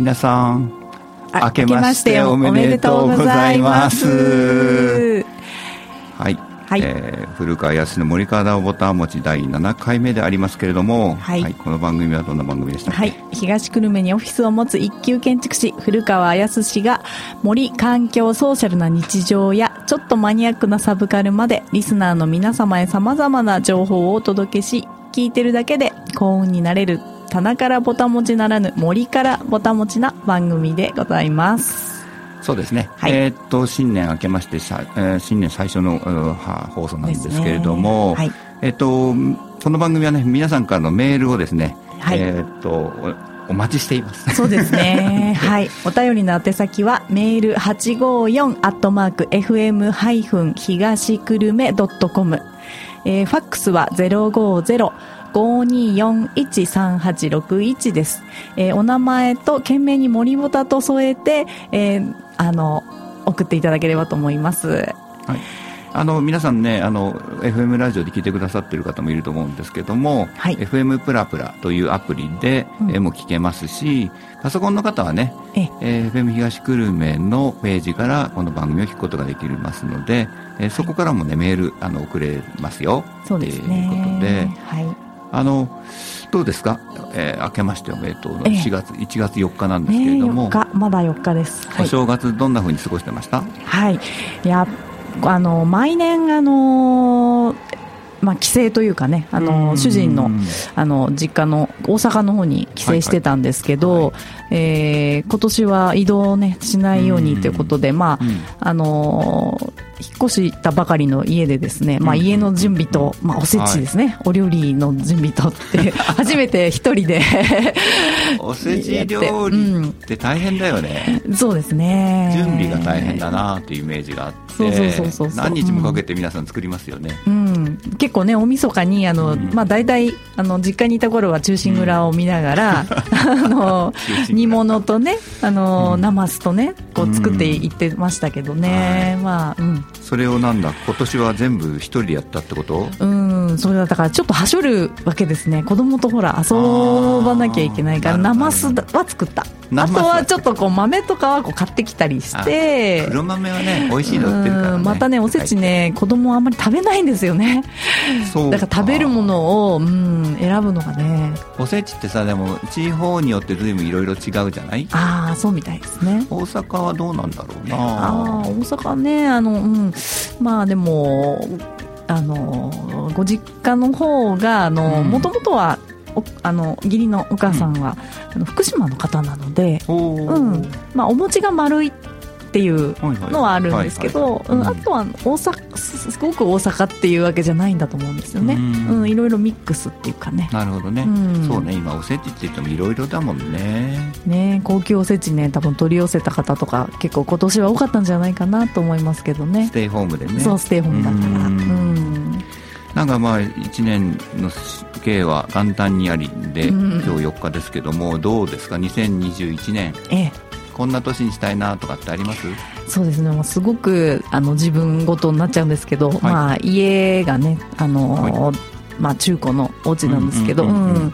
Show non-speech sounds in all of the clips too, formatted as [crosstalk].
皆さんあ明けましておめでとうございます。はい、はい。えー古川康の森川ダオボタン持ち第7回目でありますけれども、はい。この番組はどんな番組でしたはい、東久留米にオフィスを持つ一級建築士古川康氏が森環境ソーシャルな日常やちょっとマニアックなサブカルまでリスナーの皆様へ様々な情報をお届けし聞いてるだけで幸運になれる棚からぼたもちならぬ森からぼたもちな番組でございます。そうですね、はい。えーっと新年明けましてさ、えー新年最初の、放送なんですけれども、ですね。えーっとこの番組はね皆さんからのメールをですね、はい。えーっとおお待ちしています。そうですね。[laughs] はい。お便りの宛先は、メール854アットマーク FM 東久留米 .com。えー、ファックスは050 52413861です。えーお名前と懸命に森ボタと添えて、えーあの、送っていただければと思います。はい、あの皆さんねあの FM ラジオで聞いてくださってる方もいると思うんですけども、はい FM プラプラというアプリで、うんえも聞けますしパソコンの方はね、ええー FM 東久留米のページからこの番組を聞くことができますので、えーそこからもねメールあの送れますよそうですね。ということではい。あのどうですか、えー明けましておめでとうのええ。4月、1月4日なんですけねれども、4日、まだ4日です。はい。お正月どんな風に過ごしてました？はい。いや、あの、毎年、あの、まあ、帰省というかね、あうの、ん。主人の、あの、実家の大阪の方に帰省してたんですけど、はいはいえー今年は移動ね、しないようにということで、まあ、うん。あのー引っ越したばかりの家でですね、まあ、うん家の準備と、まあ、おせちですね、お料理の準備とって、[laughs] 初めて一人で。[laughs] おせち料理って大変だよね、そうですね。準備が大変だなっていうイメージがあってそうそうそうそう何日もかけて皆さん作りますよね、うん、結構ね、大晦日に、あの、うん。まあ、大体、あの、実家にいた頃は中心蔵を見ながら、[laughs] あの中煮物とね、あの、うん。ナマスとね、こう作っていってましたけどね、まあ、うん。それをなんだ？今年は全部一人でやったってこと？うん、それはだからちょっとはしょるわけですね。子供とほら遊ばなきゃいけないから、ナマスは作った。あとははちょっとこう豆とかはこう買ってきたりして、黒豆はね美味しいの売ってるから、ね、うんまたね、おせちね、子供はあんまり食べないんですよね。そうだから食べるものを、うん、選ぶのがね、おせちってさでも地方によって随分いろいろ違うじゃない？ああ、そうみたいですね。大阪はどうなんだろうな。ああ、大阪ね、あの、うん、まあでも、あの、ご実家の方が、もともとは、おあの義理のお母さんは、あの福島の方なので、うん。まあ、お餅が丸いっていうのはあるんですけど、うん。あとは大阪すすごく大阪っていうわけじゃないんだと思うんですよね、ううん。んいろいろミックスっていうかね。なるほどね、うん。そうね。今おせちって言ってもいろいろだもんね。ね高級おせちね多分取り寄せた方とか結構今年は多かったんじゃないかなと思いますけどね。ステイホームでね。そうステイホームだから。ううんんなんかまあ1年の計は元旦にありで、うん。今日4日ですけどもどうですか？2021年。ええ。こんな年にしたいなとかってあります？そうですね。もうすごくあの自分ごとになっちゃうんですけど、まあ、家がねあの、まあ、中古のお家なんですけど、ま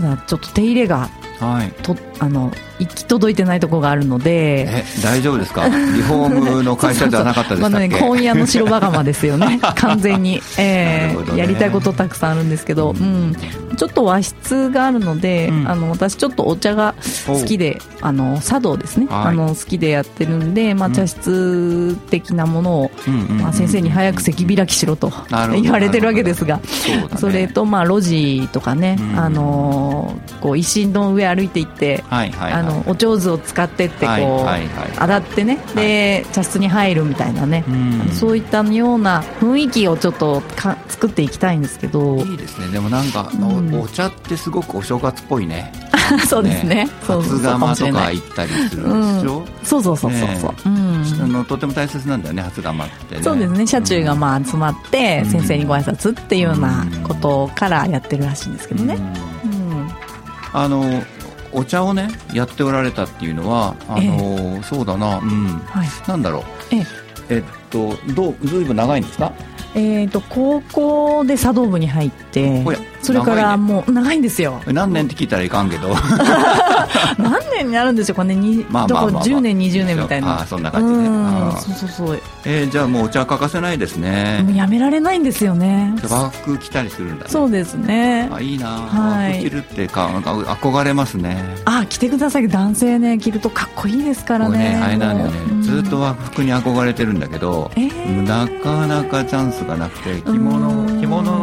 だちょっと手入れがはい。とあの行き届いてないところがあるのでえ大丈夫ですか？リフォームの会社ではなかったでしたっけ、まあね、今夜の白羽釜ですよね。[laughs] 完全に、えなるほどね。ーやりたいことたくさんあるんですけど、うん、ちょっと和室があるので、うん。あの私ちょっとお茶が好きであの茶道ですね、はい。あの好きでやってるんで、まあ、うん。茶室的なものを、うんまあ、先生に早く席開きしろと [laughs] 言われてるわけですがそね。それと、まあ、路地とかね、うん。あのこう石の上歩いていって、はいはいはいあのお上手を使ってってこう、洗ってね。で、茶室に入るみたいなね、そういったような雰囲気をちょっとか作っていきたいんですけど。いいですね。でもなんか、うん。おお茶ってすごくお正月っぽいね。[laughs] そうですね。初釜とか行ったりするでしょ、そうそうそうそうそう、ね。うん。あのとても大切なんだよね初釜ってね。そうですね。車中がまあ集まってうん。先生にご挨拶っていうようなことからやってるらしいんですけどね、あのお茶をねやっておられたっていうのはあの、そうだなうん。はい。なんだろう。ええ。えっとどうずいぶん長いんですか？えー、と高校で茶道部に入ってそれからもう長いんですよ。何年って聞いたらいかんけど。[laughs] [laughs] 何年になるんですよ。これねにまあまあまあまあ。だから10年20年みたいな。あーそんな感じね。うん。あーそうそうそう。えーじゃあもうお茶欠かせないですね。もうやめられないんですよね。和服着たりするんだね。そうですね。あいいな、はい。和服着るってかなんか憧れますね。あ着てください。男性ね着るとかっこいいですからね。ねあれなんだよね、うん。ずっと和服に憧れてるんだけど、えー。なかなかチャンスがなくて着物う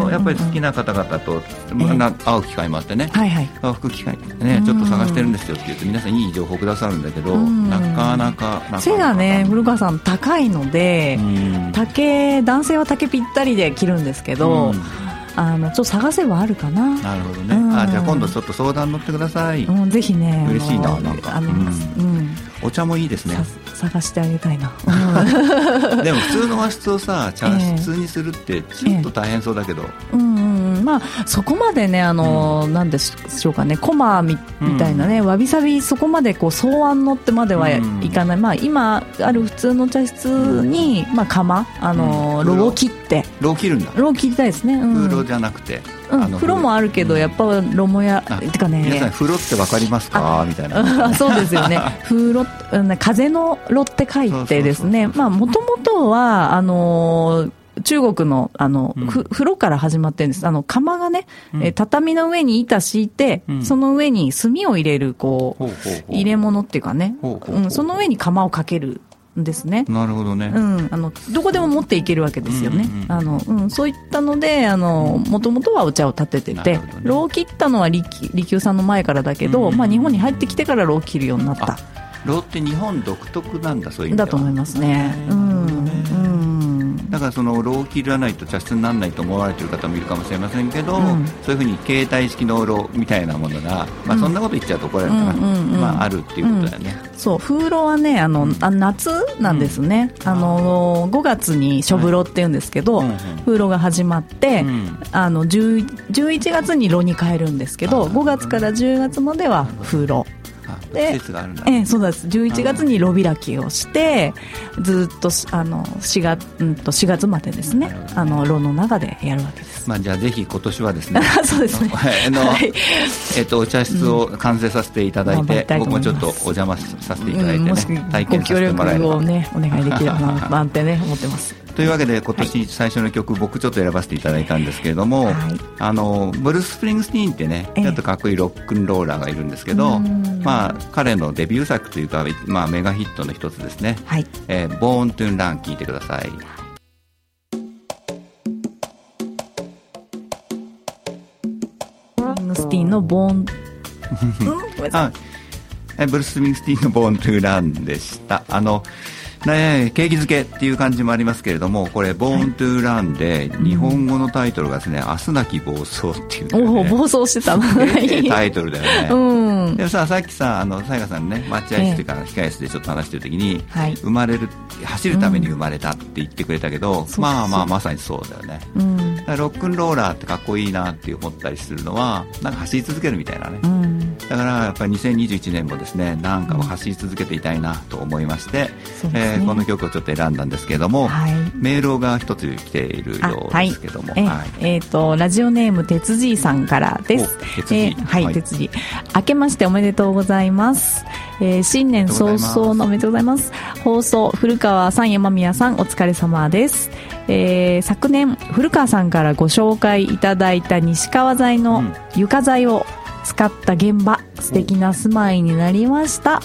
やっぱり好きな方々と、まあな会う機会もあってね。はいはい。和服機会ねちょっと探してるんですよって言うと皆さんいい情報くださるんだけどうん。なかなかなかなか。背がね古川さん高いのでうん。丈男性は丈ぴったりで着るんですけど、うん。あのちょっと探せばあるかな、なるほどね、うん。あじゃあ今度ちょっと相談乗ってください、うん、ぜひね嬉しいななんか。あの、ううんお茶もいいですね。さ探してあげたいな、うん。でも普通の和室をさ茶ええ。室にするってちょっと大変そうだけど、うんうんうん。まあそこまでねあの、なんでしょうかね。コマみみたいなね、わびさびそこまでこう草案のってまではいかない、まあ今ある普通の茶室に、まあ釜あの、うん。炉を切って。ロー切るんだ。炉を切りたいですね、うん。風呂じゃなくて、うん、風呂もあるけど、やっぱ炉もやあてか皆さんね風呂ってわかりますか？みたいな。あそうですよね。[laughs] 風呂うん風の炉って書いてですね。まあもともとはあのー中国のあの、うん。ふ風呂から始まってるんです。あの釜がね、うん。えー畳の上に板敷いて、うん。その上に炭を入れるこう入れ物っていうかね、ほうん、その上に釜をかけるんですね。なるほどね、うん、あのどこでも持っていけるわけですよね、あのうん、そういったのであのもともとはお茶を立ててて、ね。炉を切ったのは利休さんの前からだけど、うんまあ、日本に入ってきてから炉を切るようになった。あローって日本独特なんだそういう意味だと思いますね。うん。うんだからそのローを切らないと茶室にならないと思われてる方もいるかもしれませんけど、うん。そういうふうに携帯式のローみたいなものが、まあ、うん。そんなこと言っちゃうと怒られるかな、まあ、あるっていうことだよね、そう風呂はねあの、うん。あ夏なんですね、あの5月に書風呂っていうんですけど、風呂が始まって、うん。あの10 11月に炉に変えるんですけどあー。5月から10月までは風呂。あで季節があるんだ、ええ、そうです。11月に炉開きをしてずっとしあの 4, 月、うん、と4月までですね。あの炉の中でやるわけです。まあ、じゃあぜひ今年はですね [laughs] そうですね。はいあのはい。えっと、お茶室を完成させていただいて、頑張りたいと僕もちょっとお邪魔させていただいてね、うんもし体験させご協力てもらえれば。をねお願いできればな [laughs] なんてね思ってますというわけで今年最初の曲、僕ちょっと選ばせていただいたんですけれども、はい。あのブルース・スプリングスティーンってねええ。ちょっとかっこいいロックンローラーがいるんですけどうん。まあ、彼のデビュー作というか、まあ、メガヒットの一つですね。はい「えー、ボーン・トゥ・ラン」聴いてください。のボーンあえブルース [laughs]・ スプリングスティーンの「ボーン・トゥ・ラン」でした。あのね、景気づけっていう感じもありますけれどもこれ「ボーン・トゥ・ラン」で日本語のタイトルがですね「明日なき暴走」っていうね、おお暴走してたタイトルだよね、[laughs] うん。でもささっきさあのさやかさんね待合室というか控え室でちょっと話してる時に、はい。生まれる走るために生まれたって言ってくれたけど、そうまあまあまさにそうだよね。うん。ロックンローラーってかっこいいなって思ったりするのはなんか走り続けるみたいなね、うんだからやっぱり2021年もですねなんかを走り続けていたいなと思いまして、そうね。えーこの曲をちょっと選んだんですけれども、はい。メールが一つ来ているあようはいですけども、えはい。えーとラジオネーム鉄じいさんからです。お鉄じえーはい、はい。鉄じ明けましておめでとうございます、えー新年早々のおめでとうございます。放送古川さん山宮さんお疲れ様です、えー昨年古川さんからご紹介いただいた西川材のうん。床材を使った現場素敵な住まいになりました。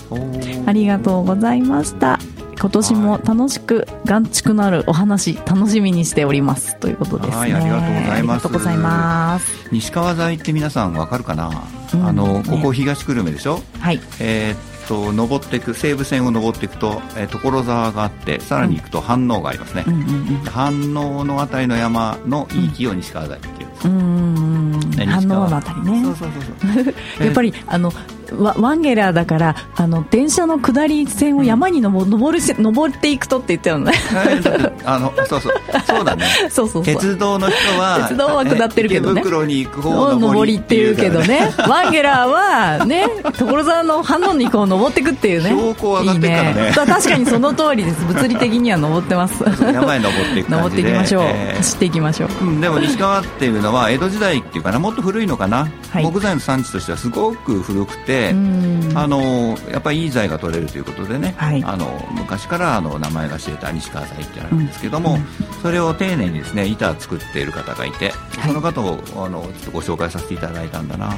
ありがとうございました。今年も楽しく、眼蓄のあるお話、楽しみにしております。ということですね。はいありがとうございます。ありがとうございます。西川材って皆さんわかるかな、うん。あのねここ東久留米でしょ？はい。えーっと登っていく西武線を登っていくと、えー所沢があってさらに行くと飯能がありますね、うんうん飯能のあたりの山のいい木を西川材っていううん。反応のあたりねそう。そうそうそう [laughs] やっぱり、あの、ワワンゲラーだから、あの、電車の下り線を山に登登るせ、登っていくとって言ったよね。えーあのそうそうそうだね [laughs] そうそう。鉄道の人は鉄道は下ってるけどねえ池袋に行く方をを登りっていうけどね。ワンゲラーはね、所沢の反応にこう登ってくっていうね。標高上がってっからねいいそう確かにその通りです。物理的には登ってます。山へ登っていく感登っていきましょう。えー走っていきましょう。うん、でも西川っていうのは江戸時代っていうかなもっと古いのかな、はい木材の産地としてはすごく古くて、で、うん。あのやっぱりいい材が取れるということでね、はい。あの昔からあの名前が知れた西川材ってあるんですけども、うん。それを丁寧にですね板を作っている方がいて、はい。その方をあのちょっとご紹介させていただいたんだな。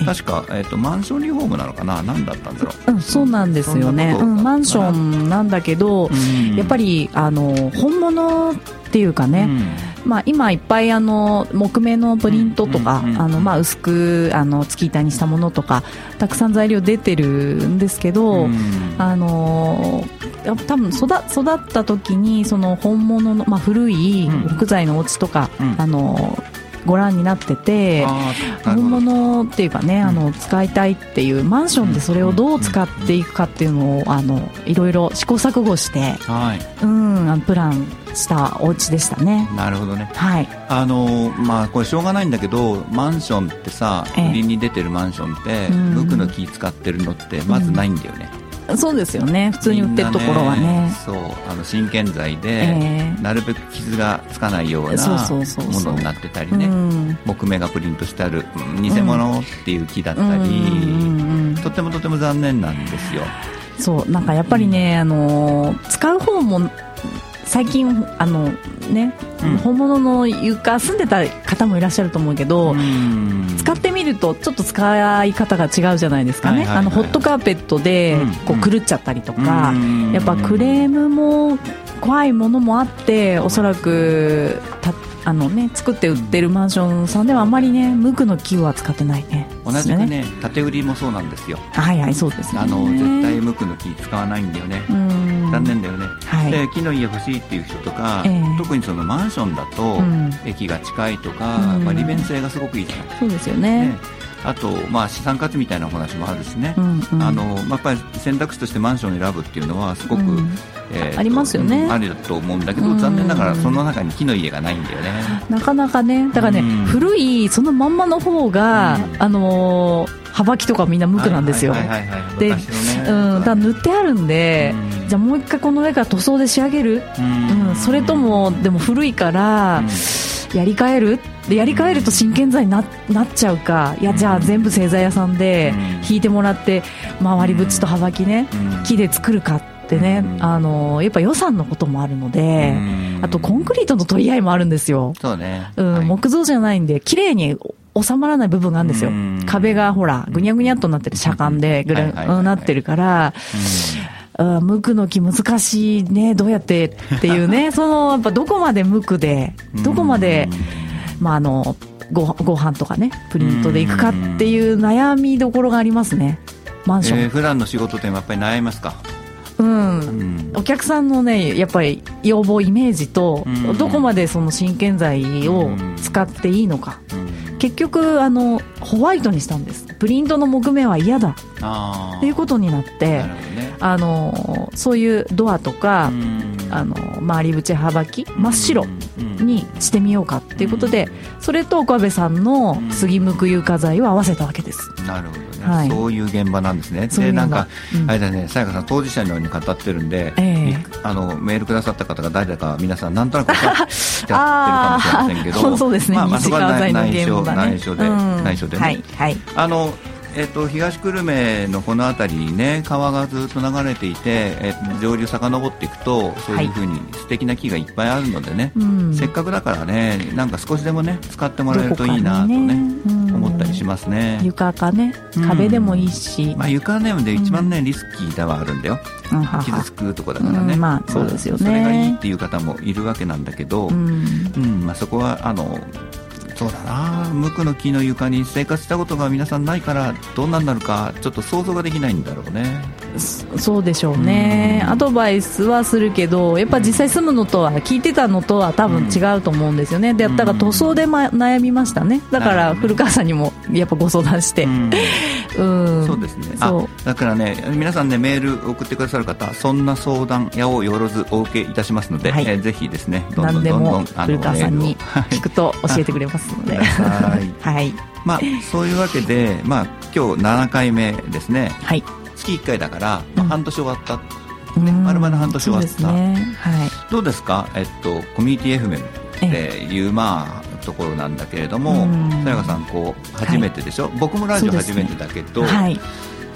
え。確か、えっとマンションリフォームなのかな？何だったんだろう、うん、そうなんですよね、うん、マンションなんだけど、うん。やっぱりあの本物っていうかね、まあ、今いっぱいあの木目のプリントとか、薄くあの月板にしたものとかたくさん材料出てるんですけど、うん。あの多分育育った時にその本物の、まあ、古いうん木材のお家とか、うん。あのご覧になってて。本物っていうかね、あの使いたいっていうマンションでそれをどう使っていくかっていうのをあのいろいろ試行錯誤して、はい。うん、あのプランしたお家でしたね。なるほどね。はい、あのまあこれしょうがないんだけどマンションってさええ。売りに出てるマンションってうん。無垢の木使ってるのってまずないんだよね、そうですよね、普通に売ってるところはみんなね。そうあの真剣材で、ええ。なるべく傷がつかないようなものになってたりうねん。木目がプリントしてあるうん偽物っていう木だったり、うんうんうんとてもとても残念なんですよ。そうなんかやっぱりね、あのー使う方も最近あのね、うん。本物の床住んでた方もいらっしゃると思うけど、うん。使ってみるとちょっと使い方が違うじゃないですかね、はいはいはい。あのホットカーペットでうん。こう狂っちゃったりとか、うん。やっぱクレームも怖いものもあっておそらくたあの、ね、作って売ってるマンションさんではあまりね無垢の木は使ってないね。同じくね縦売りもそうなんですよ。はいはいそうですね。あの絶対無垢の木使わないんだよね、うん残念だよね、はい。で木の家欲しいっていう人とか、ええ。特にそのマンションだと、うん。駅が近いとか、うん。まあ、利便性がすごくいいじゃない、そうですよね。ね、あと、まあ、資産価値みたいなお話もあるしね、うんうん。あのまあやっぱり選択肢としてマンションを選ぶっていうのはすごく、うん。えーとありますよね。うんあると思うんだけど、うん。残念ながらその中に木の家がないんだよね。なかなかね。だからね、うん。古いそのまんまの方が、うん。あのー幅木とかみんな無垢なんですよ、でうん、だ塗ってあるんで、うん。じゃあもう一回この上から塗装で仕上げる、うん。うん、それともでも古いからやり替える？でやり替えると真剣材にななっちゃうか。いやじゃあ全部製材屋さんでうん。引いてもらって回り縁と幅木ねうん。木で作るかってねうん。あのやっぱ予算のこともあるのでうん。あとコンクリートの取り合いもあるんですよ、そうね、うんはい。木造じゃないんで綺麗に収まらない部分があるんですよ。うん。壁がほらぐにゃぐにゃっとなってる車間でぐらはいはい。なってるからうん無垢の木難しいねどうやってっていうね [laughs] そのやっぱどこまで無垢でうん。どこまで、まあ、あのごご飯とかねプリントでいくかっていう悩みどころがありますね。マンション、えー普段の仕事でもやっぱり悩みますか、うん。うん。お客さんのねやっぱり要望イメージと、うん。どこまでその真剣材を使っていいのか、うん。結局あのホワイトにしたんです。プリントの木目は嫌だ。っていうことになってあのそういうドアとか、うん。あの回り縁幅木真っ白うん。にしてみようかっていうことでそれと岡部さんの杉むく床材を合わせたわけです。なるほどね、はい。そういう現場なんですね。でなんか、うん。あれだねさやかさん当事者のように語ってるんで、ええ。あのメールくださった方が誰だか皆さんなんとなく分かってるかもしれませんけど [laughs] そうですね、まあまあそこは内緒内緒で、うん内緒でね、はい。はい。あのえっと東久留米のこの辺りにね川がずっと流れていて、えっと上流遡っていくとそういうふうに素敵な木がいっぱいあるのでね、うん。せっかくだからねなんか少しでもね使ってもらえるといいなとね思ったりしますね。床かねうん。壁でもいいし、まあ、床ねで一番ね、リスキーではあるんだよ。傷つくとこだからね、うんまあそうですよね。それがいいっていう方もいるわけなんだけど、ううんん。まあ、そこはあのそうだな。無垢の木の床に生活したことが皆さんないからどんなになるかちょっと想像ができないんだろうね。そそうでしょうね、うん。アドバイスはするけどやっぱ実際住むのとは聞いてたのとは多分違うと思うんですよね、でやったら塗装で、ま、悩みましたね。だから古川さんにもやっぱご相談して。うん。うん、そうですね。あそう。だからね皆さんねメール送ってくださる方そんな相談やをよろずお受けいたしますので、はい。えーぜひですねどんどんどんどもんあの古川さんにメールを。はい。聞くと教えてくれますので。ください。[laughs] はい。まあ、そういうわけで、まあ、今日7回目ですね。はい。月1回だから、まあうん。半年終わった、うん。丸々半年終わった。ね。はい。どうですか、えっと、コミュニティ FM っていう、まあ、ところなんだけれどもうん。さやかさんこう初めてでしょ、僕もラジオ初めてだけど、はい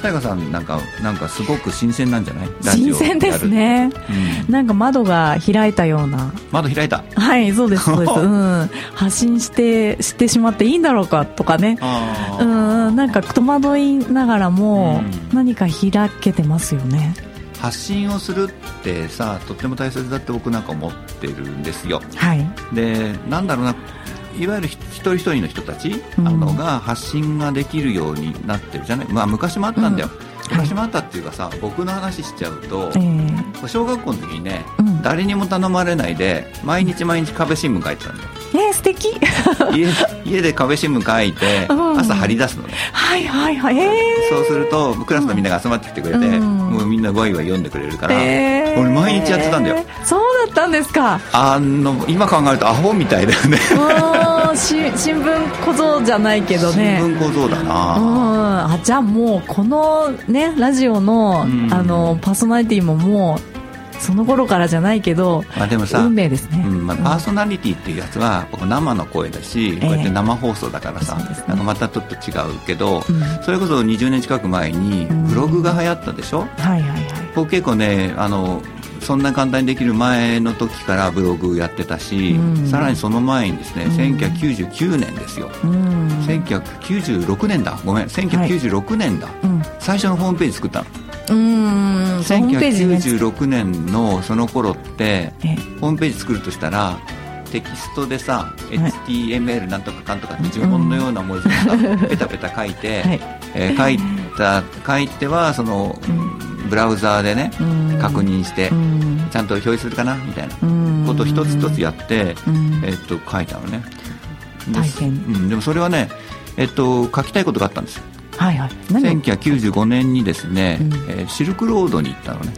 さやかさんなんかなんかすごく新鮮なんじゃない？新鮮ですね、うんなんか窓が開いたような。窓開いた？はいそうですそうです、[laughs] うん、発信してしてしまっていいんだろうかとかね。うんなんか戸惑いながらもうん。何か開けてますよね。発信をするってさとっても大切だって僕なんか思ってるんですよ。はい。でなんだろうないわゆるひ一人一人の人たち、うん。あのが発信ができるようになってるじゃない、まあ、昔もあったんだよ、うん。昔もあったっていうかさ僕の話しちゃうとえ、ー小学校の時にね、うん。誰にも頼まれないで毎日毎日壁新聞書いてたんだよえー、素敵。[laughs] 家家で壁新聞書いてうん。朝貼り出すのね、はいはいはい。えそうするとクラスのみんなが集まってきてくれて、うん。もうみんなワイワイ読んでくれるかー、ら、えー、俺毎日やってたんだよ。そうだったんですか。あの今考えるとアホみたいだよね。うんし新聞小僧じゃないけどね。新聞小僧だうん。な、あじゃあもうこのねラジオの,、うん。あのパーソナリティももうその頃からじゃないけどまあ、でもさ運命ですね、うんまあ、パーソナリティっていうやつは生の声だし、こうやって生放送だからさ、そうですね。なんかまたちょっと違うけど、うん。それこそ20年近く前にうん。ブログが流行ったでしょ、はいはいはい。僕結構ねあのそんな簡単にできる前の時からブログやってたし、うん。さらにその前にですね、うん。1999年ですよ、うん。1996年だ。ごめん1996年だ、うん。最初のホームページ作ったの。うんホームページね1996年のその頃ってえホームページ作るとしたらテキストでさ、HTML なんとかかんとかって呪文のような文字をさ、[laughs] ペタペタ書いて、はい。えー書いた書いてはその、ブラウザーでね、うん。確認して、うん。ちゃんと表示するかなみたいな。うん。ことを一つ一つやって、うん。えっと書いたのね。で大変。うん、でもそれはね、えっと、書きたいことがあったんですよはいはい。何1995年にですね、うん。えーシルクロードに行ったのね。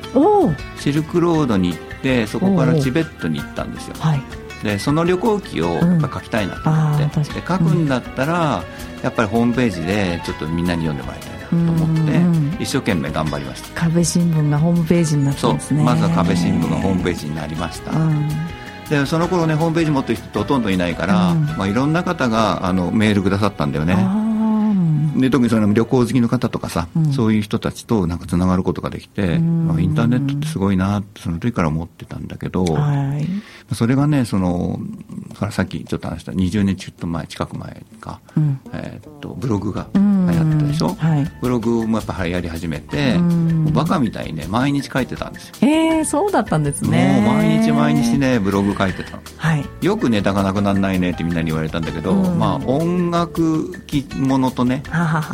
シルクロードに行ってそこからチベットに行ったんですよ。はい。でその旅行記をやっぱ書きたいなと思って、うんで書くんだったら、やっぱりホームページでちょっとみんなに読んでもらいたいなと思って、うん一生懸命頑張りました。壁新聞がホームページになったそうんですね。まずは壁新聞がホームページになりました、うん。でその頃ねホームページ持ってる人ってほとんどいないから、うん。まあ、いろんな方があのメールくださったんだよねで特にその旅行好きの方とかさ、うん。そういう人たちとなんかつながることができて、うん。まあインターネットってすごいなってその時から思ってたんだけど、はい。それがねそのだからさっきちょっと話した20年ちょっと前近く前か、うん。えーっとブログがうん流行ってたでしょ、はい。ブログもやっぱやり始めて、うん。もうバカみたいにね毎日書いてたんですよ、えー、そうだったんですね。もう毎日毎日ねブログ書いてたの。はい。よくネタがなくならないねってみんなに言われたんだけど、うん。まあ音楽ものとね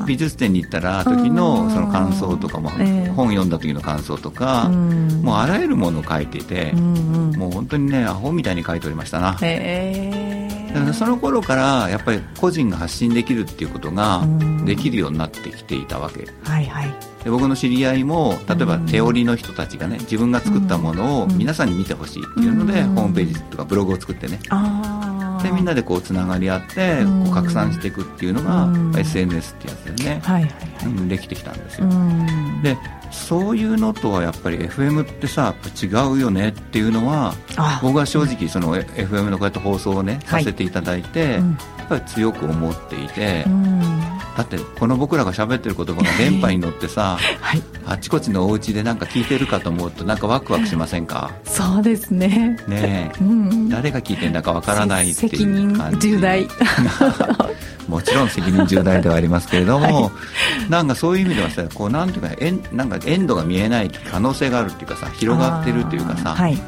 美術展に行ったら時のその感想とかも、ええ。本読んだ時の感想とか、うん。もうあらゆるものを書いていて、もう本当にねアホみたいに書いておりましたな、へだからその頃からやっぱり個人が発信できるっていうことがうん。できるようになってきていたわけ。ーはいはい。で僕の知り合いも例えばうん。手織りの人たちがね自分が作ったものをうん。皆さんに見てほしいっていうので、うん。ホームページとかブログを作ってね。ああでみんなでこうつながり合ってうん。こう拡散していくっていうのが、うん。SNS ってやつでね、はいはいはい。うんできてきたんですうよ、ん。でそういうのとはやっぱり FM ってさ違うよねっていうのはあ。僕は正直その FM のこうやって放送をねはい。させていただいて、ぱり強く思っていて、うん。だってこの僕らが喋ってる言葉が電波に乗ってさ [laughs] はい。あっちこっちのお家でなんか聞いてるかと思うとなんかワクワクしませんか？そうですね。ねえ。うんうん。誰が聞いてんだかわからないって責いう任感じ [laughs] もちろん責任重大ではありますけれども、[laughs] はなんかそういう意味ではさこうなんていうかエンなんかエンドが見えない可能性があるっていうかさ広がってるっていうかさ、はい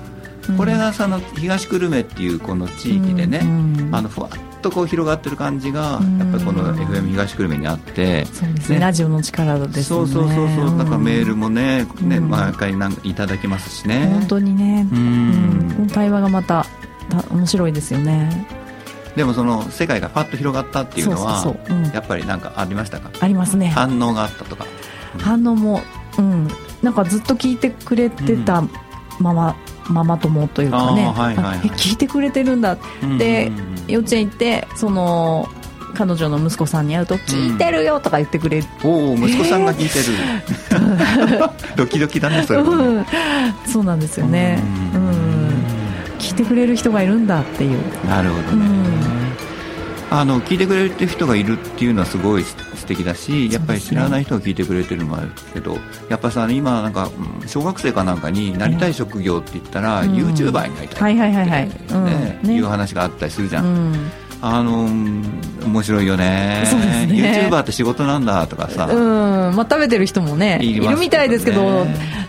これがその東久留米っていうこの地域でね、うんあのふわっとこう広がってる感じが、うん。やっぱりこの FM 東久留米にあって、そうですね。ね。ラジオの力ですね。そうそうそうそうだからメールももね,、ねうん。毎回なんかいただきますしね。本当にね。ううん。対話がまたた面白いですよね。でもその世界がパッと広がったっていうのはそうそうそう。うん。やっぱりなんかありましたか？ありますね。反応があったとか？反応もうん。なんかずっと聞いてくれてたママ、ママ友というかね。はいはいはい。聞いてくれてるんだ。でうんうんうん。幼稚園行ってその彼女の息子さんに会うと「聞いてるよ」とか言ってくれる、おお息子さんが聞いてる、[laughs] ドキドキだねそれもね。うん。そうなんですよね。うん。聞いてくれる人がいるんだっていう。なるほどね、うん。あの聞いてくれる人がいるっていうのはすごい素敵だしやっぱり知らない人が聞いてくれてるのもあるけど、やっぱさ今なんかうん小学生かなんかになりたい職業って言ったら、うん。YouTuber になりたはいいはいはい。はいって、いう話があったりするじゃん、うん。あのうん面白いよね。そうですね。YouTuber って仕事なんだとかさ、うん。まあ、食べてる人もね。いるみたいですけど、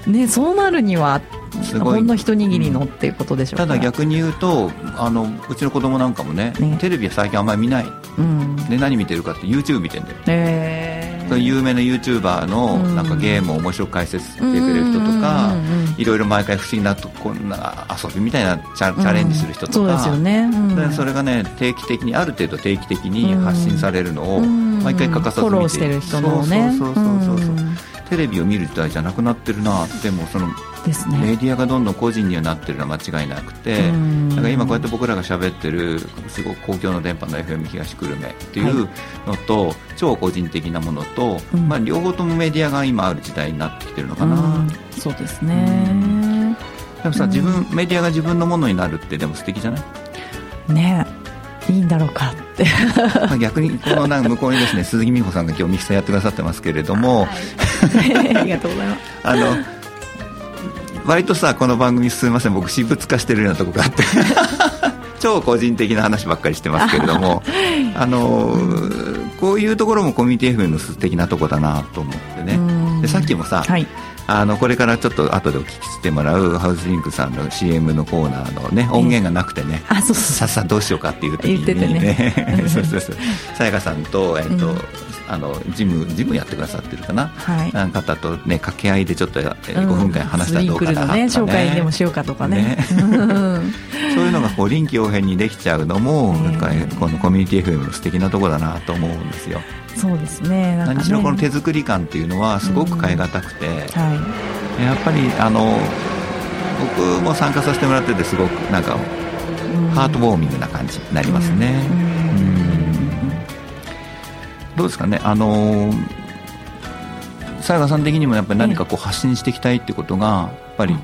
ね、そうなるにはすごい。ほんの一握りのっていうことでしょうただ逆に言うとあのうちの子供なんかもねね。テレビは最近あんまり見ない。うん。で何見てるかって YouTube 見てんだよ。えー。そういう有名な YouTuber のうん。なんかゲームを面白く解説してくれる人とかうんうんうんうんいろいろ毎回不思議なとこんな遊びみたいなチャチャレンジする人とかそうですよね、うん。でそれがね定期的にある程度定期的に発信されるのをうん。毎回欠かさず見て。フォローしてる人のね。そうそうそうそうそう。うん。テレビを見る時代じゃなくなってるな。でもそのですねメディアがどんどん個人にはなってるのは間違いなくてうん。だから今こうやって僕らが喋ってるすごく公共の電波の FM 東久留米っていうのと、超個人的なものと、うん。まあ、両方ともメディアが今ある時代になってきてるのかな、うん。そうですね。でもさ、うん。自分メディアが自分のものになるってでも素敵じゃない？ね。いいんだろうかって。まあ逆にこのなんか向こうにですね鈴木美穂さんが今日ミキサーやってくださってますけれども、はい。ありがとうございます。あの割とさこの番組すみません。僕私物化してるようなとこがあって。[laughs] 超個人的な話ばっかりしてますけれども。[laughs] あのこういうところもコミュニティ FM の素敵なとこだなと思ってね。うん。でさっきもさ、はい。あのこれからちょっと後でお聞きしてもらうハウスリンクさんの CM のコーナーのね音源がなくてね、あそうそうさっさどうしようかっていう時にね。[laughs] そうそうそう。さやかさんと,、えっとうんあのジムジムやってくださってるかな、はい。方とね掛け合いでちょっとえ5分間話したらどうかなとか、ね紹介でもしようかとかね。[laughs] そういうのがこう臨機応変にできちゃうのも、うん。なんかこのコミュニティ FM の素敵なとこだなと思うんですよ。そうですね。ね。何しろこの手作り感っていうのはすごく変え難くて、はい。やっぱりあの僕も参加させてもらっててすごくなんかうん。ハートウォーミングな感じになりますね、うん。うんどうですかね？あのさやかさん的にもやっぱり何かこう発信していきたいってことがやっぱり、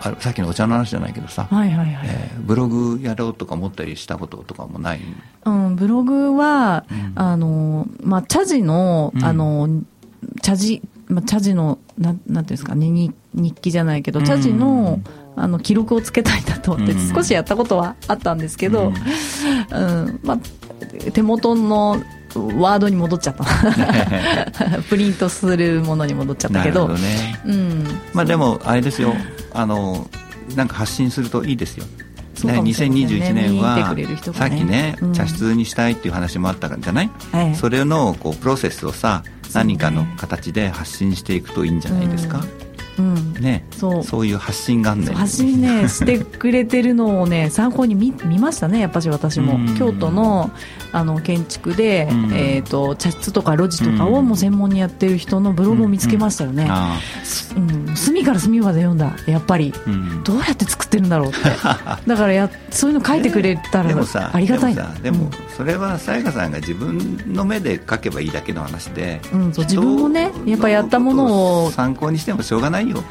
あさっきのお茶の話じゃないけどさ、はいはいはい、えーブログやろうとか思ったりしたこととかもない？うん、ブログは、うん。あの、まあ、茶事の、うん。あの、茶事、まあ、茶事の、なん、なんていうんですかね、に日記じゃないけど、茶事の、あの、記録をつけたいなと。思って、うん。少しやったことはあったんですけど、うん、まあ、手元のワードに戻っちゃった。[laughs] プリントするものに戻っちゃったけど、ね。うん。まあでもあれですよ。あのなんか発信するといいですよ。ね。2021年は、ね。さっきね、うん。茶室にしたいっていう話もあったからじゃない、ええそれのこうプロセスをさ何かの形で発信していくといいんじゃないですか、うん。ね。そう。そういう発信元年発信ね [laughs] してくれてるのをね参考に見見ましたねやっぱし私も。うん。京都のあの建築で、うん。えー、と茶室とか路地とかをもう専門にやってる人のブログを見つけましたよね、あうん。隅から隅まで読んだやっぱり。あうん。どうやって作ってるんだろうって。[laughs] だからやそういうの書いてくれたらでもさありがたい。でもさでもそれはさやかさんが自分の目で書けばいいだけの話で、うんうんそう自分もねやっぱやったものを参考にしてもしょうがないよ、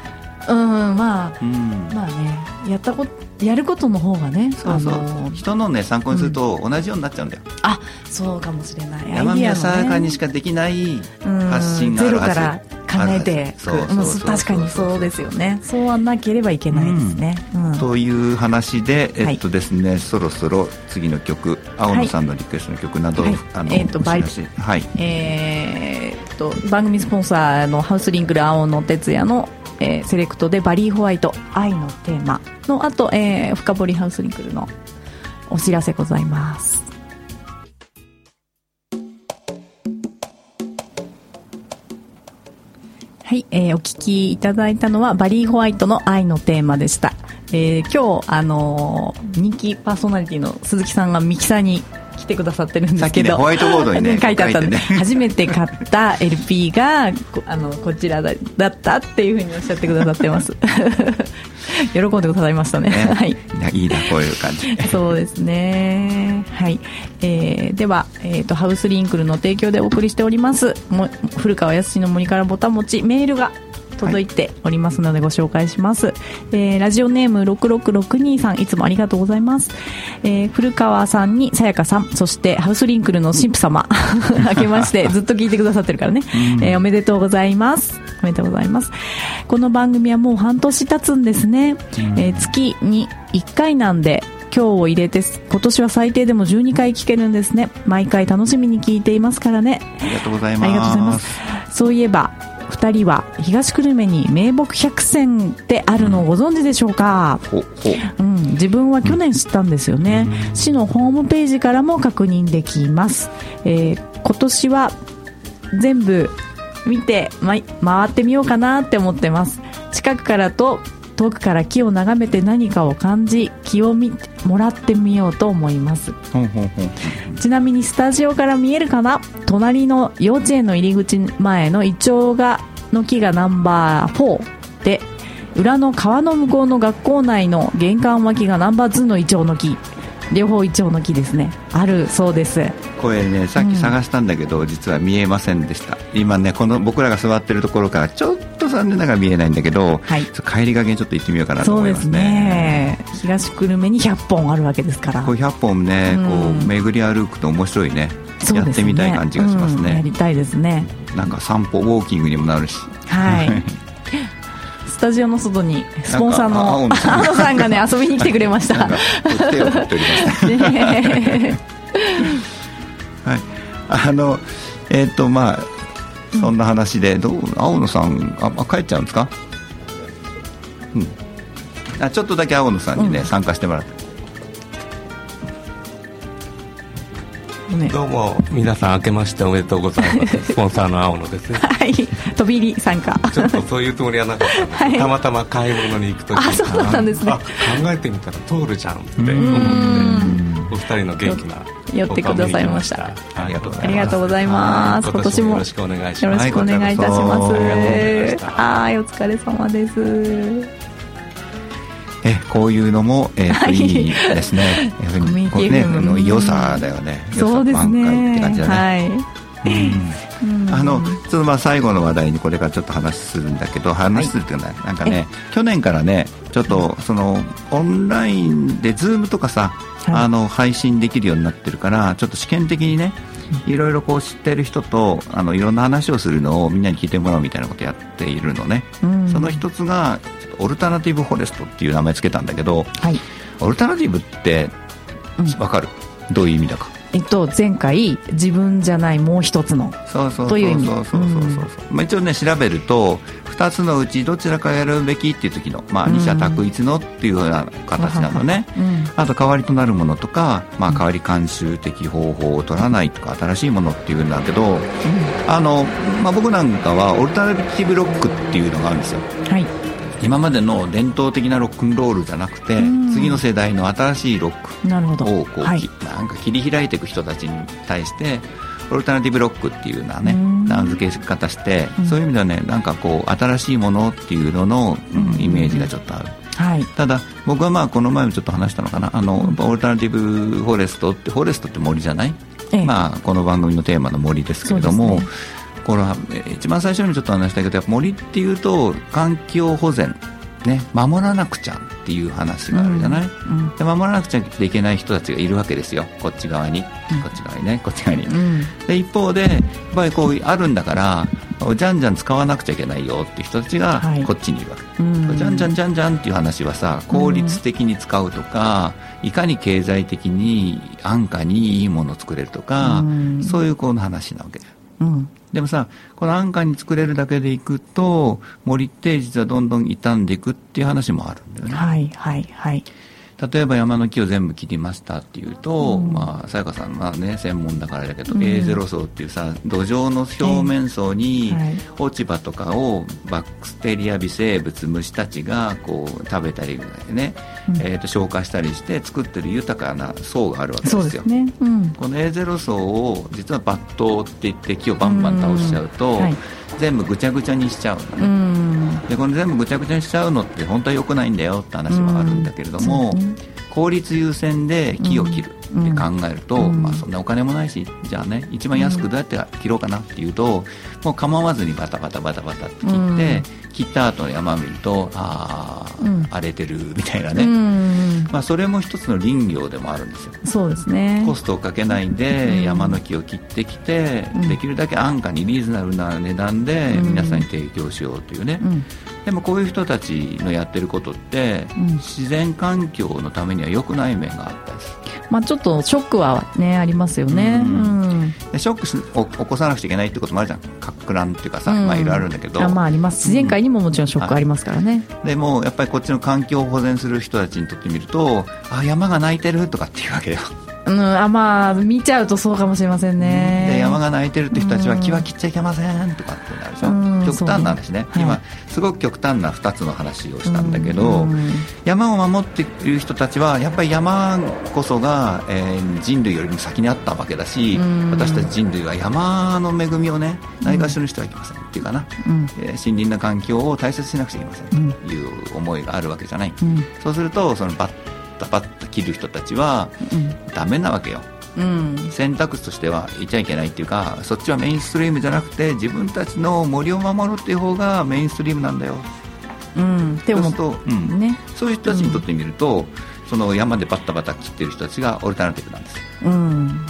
うんまあうん。まあねやったことやることの方がねそうそう、あの人のね参考にすると同じようになっちゃうんだよ、あそうかもしれない。山宮さやかにししかできないうん。発信があるはず。ゼロから考えてそうそう確かにそうですよね。そうはなければいけないですね、うん。という話で、はい。えっとですね、そろそろ次の曲、青野さんのリクエストの曲など、はい。あの、えっとお知らせ。はい、えーっと番組スポンサーのハウスリンクル青野哲也の、えーセレクトでバリーホワイト愛のテーマの後、えー深掘りハウスリンクルのお知らせございますはい、えーお聞きいただいたのはバリーホワイトの愛のテーマでした。えー今日、あのー人気パーソナリティの鈴木さんがミキサーに来てくださってるんですけど。ねホワイトボードにね [laughs] 書いてあったんで、ね [laughs] 初めて買った LP が、こあの、こちらだだったっていうふうにおっしゃってくださってます。[laughs] 喜んでくださいましたね。ねはい。いやいいな、こういう感じ。そうですね。はい。えー、では、えっ、と、ハウスリンクルの提供でお送りしております。も古川康の森からぼたもち、メールが届いておりますのでご紹介します、えーラジオネーム6662さんいつもありがとうございます、えー古川さんにさやかさんそしてハウスリンクルの神父様 [laughs] あけまして [laughs] ずっと聞いてくださってるからね、えーおめでとうございます。おめでとうございます。この番組はもう半年経つんですね、えー月に1回なんで今日を入れて今年は最低でも12回聞けるんですね。毎回楽しみに聞いていますからね。ありがとうございありがとうございます。そういえば、二人は東久留米に名木百選ってあるのをご存知でしょうか、うん、自分は去年知ったんですよね。市のホームページからも確認できます。えー今年は全部見て、ま、回ってみようかなって思ってます。近くからと遠くから木を眺めて何かを感じ、気をもらってみようと思います。ちなみにスタジオから見えるかな？隣の幼稚園の入り口前のイチョウがの木がナンバー4で裏の川の向こうの学校内の玄関脇がナンバー2のイチョウの木両方イチョウの木ですね。あるそうです。これねさっき探したんだけど、実は見えませんでした。今ねこの僕らが座ってるところからちょっと残念ながら見えないんだけど、はい。帰りがけにちょっと行ってみようかなと思いますすね。ね東久留米に100本あるわけですから。こう100本ね、うん。こう巡り歩くと面白いね。ね。やってみたい感じがしますうんやねりたいですね。なんか散歩ウォーキングにもなるし。はい。ス [laughs] タジオの外にスポンサーのなんかあ青野さんがね遊びに来てくれました。なんか手を振っております。ね [laughs] ねはい、あのえっ、とまあそんな話で、どう青野さんああ帰っちゃうんですか？うん。あちょっとだけ青野さんにね、うん。参加してもらってね。どうも皆さん明けましておめでとうございます。[laughs] スポンサーの青野です。はい。飛び入り参加。ちょっとそういうつもりはなかったんですはい。たまたま買い物に行くときあそうだったんですね。あ考えてみたら通るじゃんって思ってお二人の元気な寄ってくださいました。ありがとうございます。ありがとうございます。はい今年もよろしくお願いしよろますしくお願いいたします。はいあお疲れ様ですえこういうのも、えーいい、いですね。コミュニティこうね FM あの良さだよね。そうです良さ満開って感じね。だね、あのちょっとまあ最後の話題にこれからちょっと話するんだけど話するっていうかね、なんかね去年からねちょっとそのオンラインでズームとかさ、はい。あの配信できるようになってるからちょっと試験的にねいろいろこう知ってる人とあのいろんな話をするのをみんなに聞いてもらうみたいなことやっているのね、うん。その一つがオルタナティブフォレストっていう名前つけたんだけどはい。オルタナティブってうん。わかる、どういう意味だか？えっと前回自分じゃないもう一つのそうそうそうという意味そうそうそう。そうそう、まあ、一応ね調べると2つのうちどちらかやるべきっていう時の、まあ、うん。二者択一のっていうような形なのね、うん。あと代わりとなるものとか、まあ、代わり慣習的方法を取らないとか新しいものっていうんだけどあの、まあ、僕なんかはオルタナティブロックっていうのがあるんですよ。はい今までの伝統的なロックンロールじゃなくてうん。次の世代の新しいロックをこう、はい。きなんか切り開いていく人たちに対してオルタナティブロックっていうようなねうん。名付け方して、うん。そういう意味ではねなんかこう新しいものっていうのの、うんうん。イメージがちょっとある。はい。ただ僕はまあこの前もちょっと話したのかな。あの、オルタナティブフォレストってフォレストって森じゃない、ええ。まあこの番組のテーマの森ですけれども、そうですねこれはえー一番最初にちょっと話したけど森っていうと環境保全ね守らなくちゃっていう話があるじゃない、うんで守らなくちゃいけない人たちがいるわけですよ。こっち側に、うん。こっち側にね。こっち側に、うん。で一方でやっぱりこうあるんだからじゃんじゃん使わなくちゃいけないよっていう人たちがはい。こっちにいるわけ、うん。じゃんじゃんじゃんじゃんっていう話はさ効率的に使うとか、いかに経済的に安価にいいものを作れるとか、うん。そういうこう話なわけうん。でもさこの安価に作れるだけでいくと森って実はどんどん傷んでいくっていう話もあるんだよね。はいはいはい。例えば山の木を全部切りましたっていうと、うん。まあ、さやかさんはね専門だからだけど、うん。A0 層っていうさ土壌の表面層に落ち葉とかをバクテリア微生物虫たちがこう食べたりね、うん。えー、と消化したりして作ってる豊かな層があるわけですよ。ね。うん。この A0 層を実は抜刀って言って木をバンバン倒しちゃうと、うんはい。全部ぐちゃぐちゃにしちゃうのね、うん。でこの全部ぐちゃぐちゃにしちゃうのって本当は良くないんだよって話はあるんだけれども、ね。効率優先で木を切るって考えると、うん。まあ、そんなお金もないしじゃあね一番安くどうやって切ろうかなっていうと、もう構わずにバタバタバタバタって切って、うん。切った後の山見るとああ、うん。荒れてるみたいなうね、んまあ、それも一つの林業でもあるんですよ。そうですね。コストをかけないでうん。山の木を切ってきて、うん。できるだけ安価にリーズナブルな値段でうん。皆さんに提供しようというね、うん。でもこういう人たちのやってることって、うん。自然環境のためには良くない面があったりするまあちょっとショックはねありますよね。ううん。んでショックしお起こさなくちゃいけないってこともあるじゃん。か乱っていうかさ、うん。まあいろいろあるんだけど、あまああります。自然界にももちろんショックありますからね。でもやっぱりこっちの環境を保全する人たちにとってみるとあ山が泣いてるとかっていうわけよ。うん。あまあ見ちゃうとそうかもしれませんね。で山が泣いてるって人たちはうん。木は切っちゃいけませんとかってなるでしょ、うん極端な話ね、そうね。はい。今すごく極端な2つの話をしたんだけど、うん。山を守っている人たちはやっぱり山こそが、えー人類よりも先にあったわけだし、うん。私たち人類は山の恵みをねないがしろにしてはいけませんっていうかな、うん。えー森林な環境を大切にしなくちゃいけませんという思いがあるわけじゃない、うん。そうするとそのバッタバッタ切る人たちはダメなわけようん。選択肢としてはいちゃいけないっていうかそっちはメインストリームじゃなくて自分たちの森を守るっていう方がメインストリームなんだよ。うん。って思そうと、うん。ね。そういう人たちにとってみると、その山でバッタバタ切ってる人たちがオルタナティブなんですよ、うん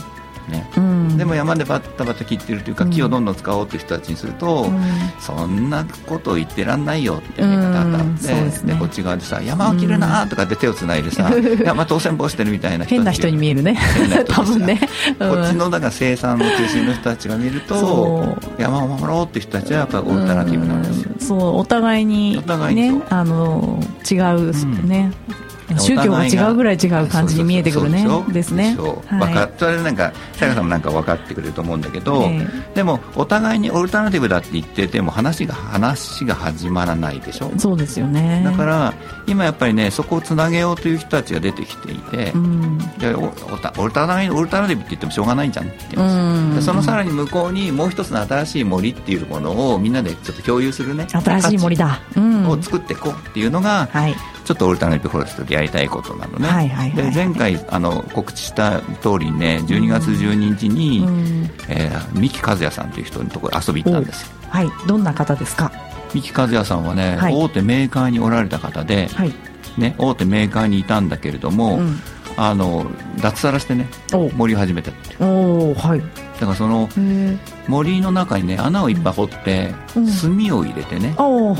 ね。うん。でも山でバッタバタ切ってるというか、うん木をどんどん使おうっていう人たちにすると、うん。そんなこと言ってらんないよって見方があって、うん。ですね。こっち側でさ山を切るなとかって手をつないでさ、[laughs] 山当選棒してるみたいな人変な人に見えるね。[laughs] 多分ね。こっちのだから生産の中心の人たちが見るとそ山を守ろうっていう人たちはやっぱりオルタナティブなんですよ。うん。そうお互いにお互いにあの違うね、お宗教が違うぐらい違う感じに見えてくるね。ですね。そう。わかそなんかさやかさんもなんか分かってくれると思うんだけど、えでもお互いにオルタナティブだって言ってても話が話が始まらないでしょ。そうですよね。だから今やっぱりねそこをつなげようという人たちが出てきていて、おおたオルタナオルタナティブって言ってもしょうがないじゃんって。そのさらに向こうにもう一つの新しい森っていうものをみんなでちょっと共有するね。新しい森だ。うん。を作っていこうっていうのが、はいちょっとオルタナティブフォレストでやりたいことなのね、はいはいはいで前回あの告知した通りにね12月12日に、うん。えー三木和也さんという人のところに遊び行ったんですよ。はい。どんな方ですか？三木和也さんはね、はい。大手メーカーにおられた方で、はい。ね、大手メーカーにいたんだけれども、うん。あの脱サラしてねお森を始めたっていう。おーはいだからそのへ森の中にね穴をいっぱい掘って、うん。炭を入れてね、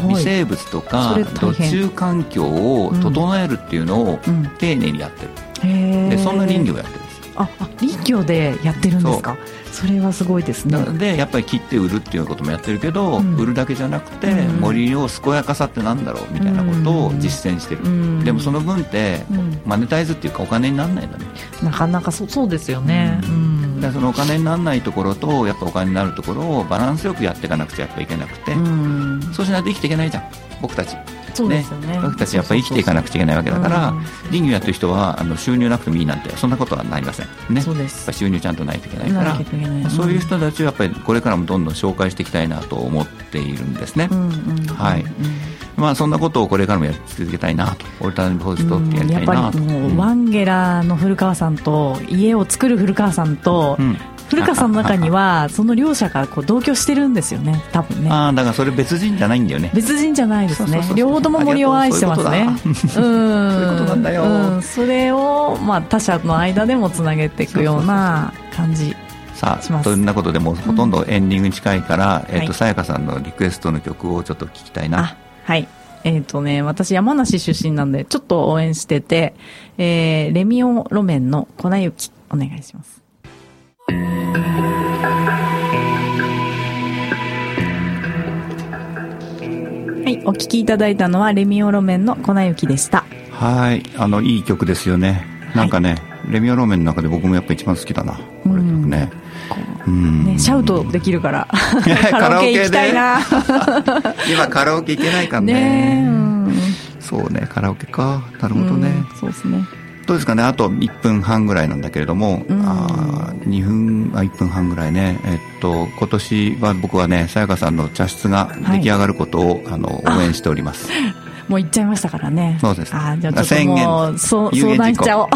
微生物とか土中環境を整えるっていうのをうん。丁寧にやってる、へでそんな林業業やってるんです。よああ林業でやってるんですか？それはすごいですね。でやっぱり切って売るっていうこともやってるけど、うん。売るだけじゃなくて、うん。森を健やかさってなんだろうみたいなことを実践してる、うん。でもその分ってうん。マネタイズっていうかお金にならないんだね。なかなかそそうですよね。ううんだからそのお金にならないところとやっぱお金になるところをバランスよくやっていかなくちゃやっぱいけなくて、うん。そうしないと生きていけないじゃん僕たちそうですよね。僕たちやっぱり生きていかなくちゃいけないわけだからうん。林業やってる人はあの収入なくてもいいなんてそんなことはなりません。ね。そうです。ぱ収入ちゃんとないといけないかならそういう人たちをやっぱりこれからもどんどん紹介していきたいなと思っているんですね、うんうんうんはい。まあそんなことをこれからもやり続けたいなとオルタナティブホストってやりたいやっぱなと、りもう、うん。ワンゲラの古川さんと家を作る古川さんと、うん古川さんの中にはその両者がこう同居してるんですよね。多分ね。ああだからそれ別人じゃないんだよね。別人じゃないですね。両方とも森を愛してますね。うそういううん。そういうことなんだよ。うん。それを、まあ、他者の間でもつなげていくような感じさあそんなことでもうほとんどエンディングに近いから、えっ、はい。とさやかさんのリクエストの曲をちょっと聞きたいな。あはい。えっ、とね、私山梨出身なんで、ちょっと応援してて、えー、レミオ路面の粉雪、お願いします。はい、お聴きいただいたのはレミオ路面の粉雪でした。はいあのいい曲ですよね。なんかね、レミオローメンの中で僕もやっぱ一番好きだなこれ曲ね。うん。ね、シャウトできるから、[laughs] カカラオケ行きたいな。[laughs] 今カラオケ行けないからね。ねえ、うん。そうねカラオケか。なるほどね、うんそうですね。どうですかねあと1分半ぐらいなんだけれども、うんあー2分あ1分半ぐらいねえっと今年は僕はねさやかさんの茶室が出来上がることを、あの応援しております [laughs] もう行っちゃいましたからね。そうですあーじゃあちょっともう、そう相談しちゃおう。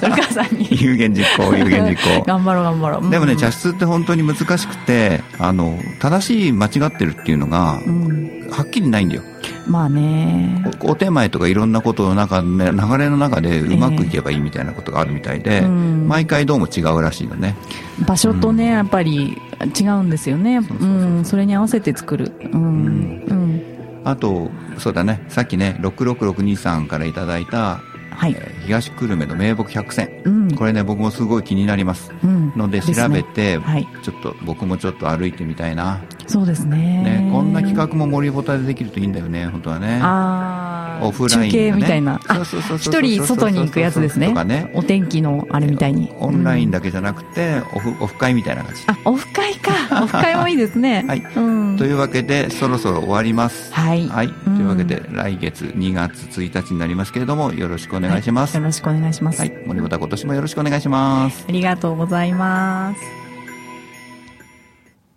古川さんに。有言実行有言実行頑張ろう頑張ろう。でもね、うん茶室って本当に難しくて、あの、正しい間違ってるっていうのが、うん。はっきりないんだよ。まあね。おお手前とかいろんなことの中で、ね、流れの中でうまくいけばいいみたいなことがあるみたいで、うん毎回どうも違うらしいのね。場所とね、やっぱり違うんですよね。それに合わせて作る。うん。うん。あと、そうだね、さっきね、66623さんからいただいた、はい。えー東久留米の名木百選。うん。これね、僕もすごい気になります。うん。ので、調べて、はい。ちょっと、僕もちょっと歩いてみたいな。そうですね。ね、こんな企画も森ボタでできるといいんだよね、本当はね。ああ。オフラインでね中継みたいな。あそうそうそうそう一人外に行くやつですねとかね。お天気のあれみたいに。オンラインだ。だけじゃなくて、オフ、オフ会みたいな感じ。あ、オフ会か。[laughs] オフ会もいいですね。はいうん。というわけで、そろそろ終わります。はい。はい。というわけで、来月2月1日になりますけれども、よろしくお願いします。よろしくお願いします。はい。森本今年もよろしくお願いします。ありがとうございます。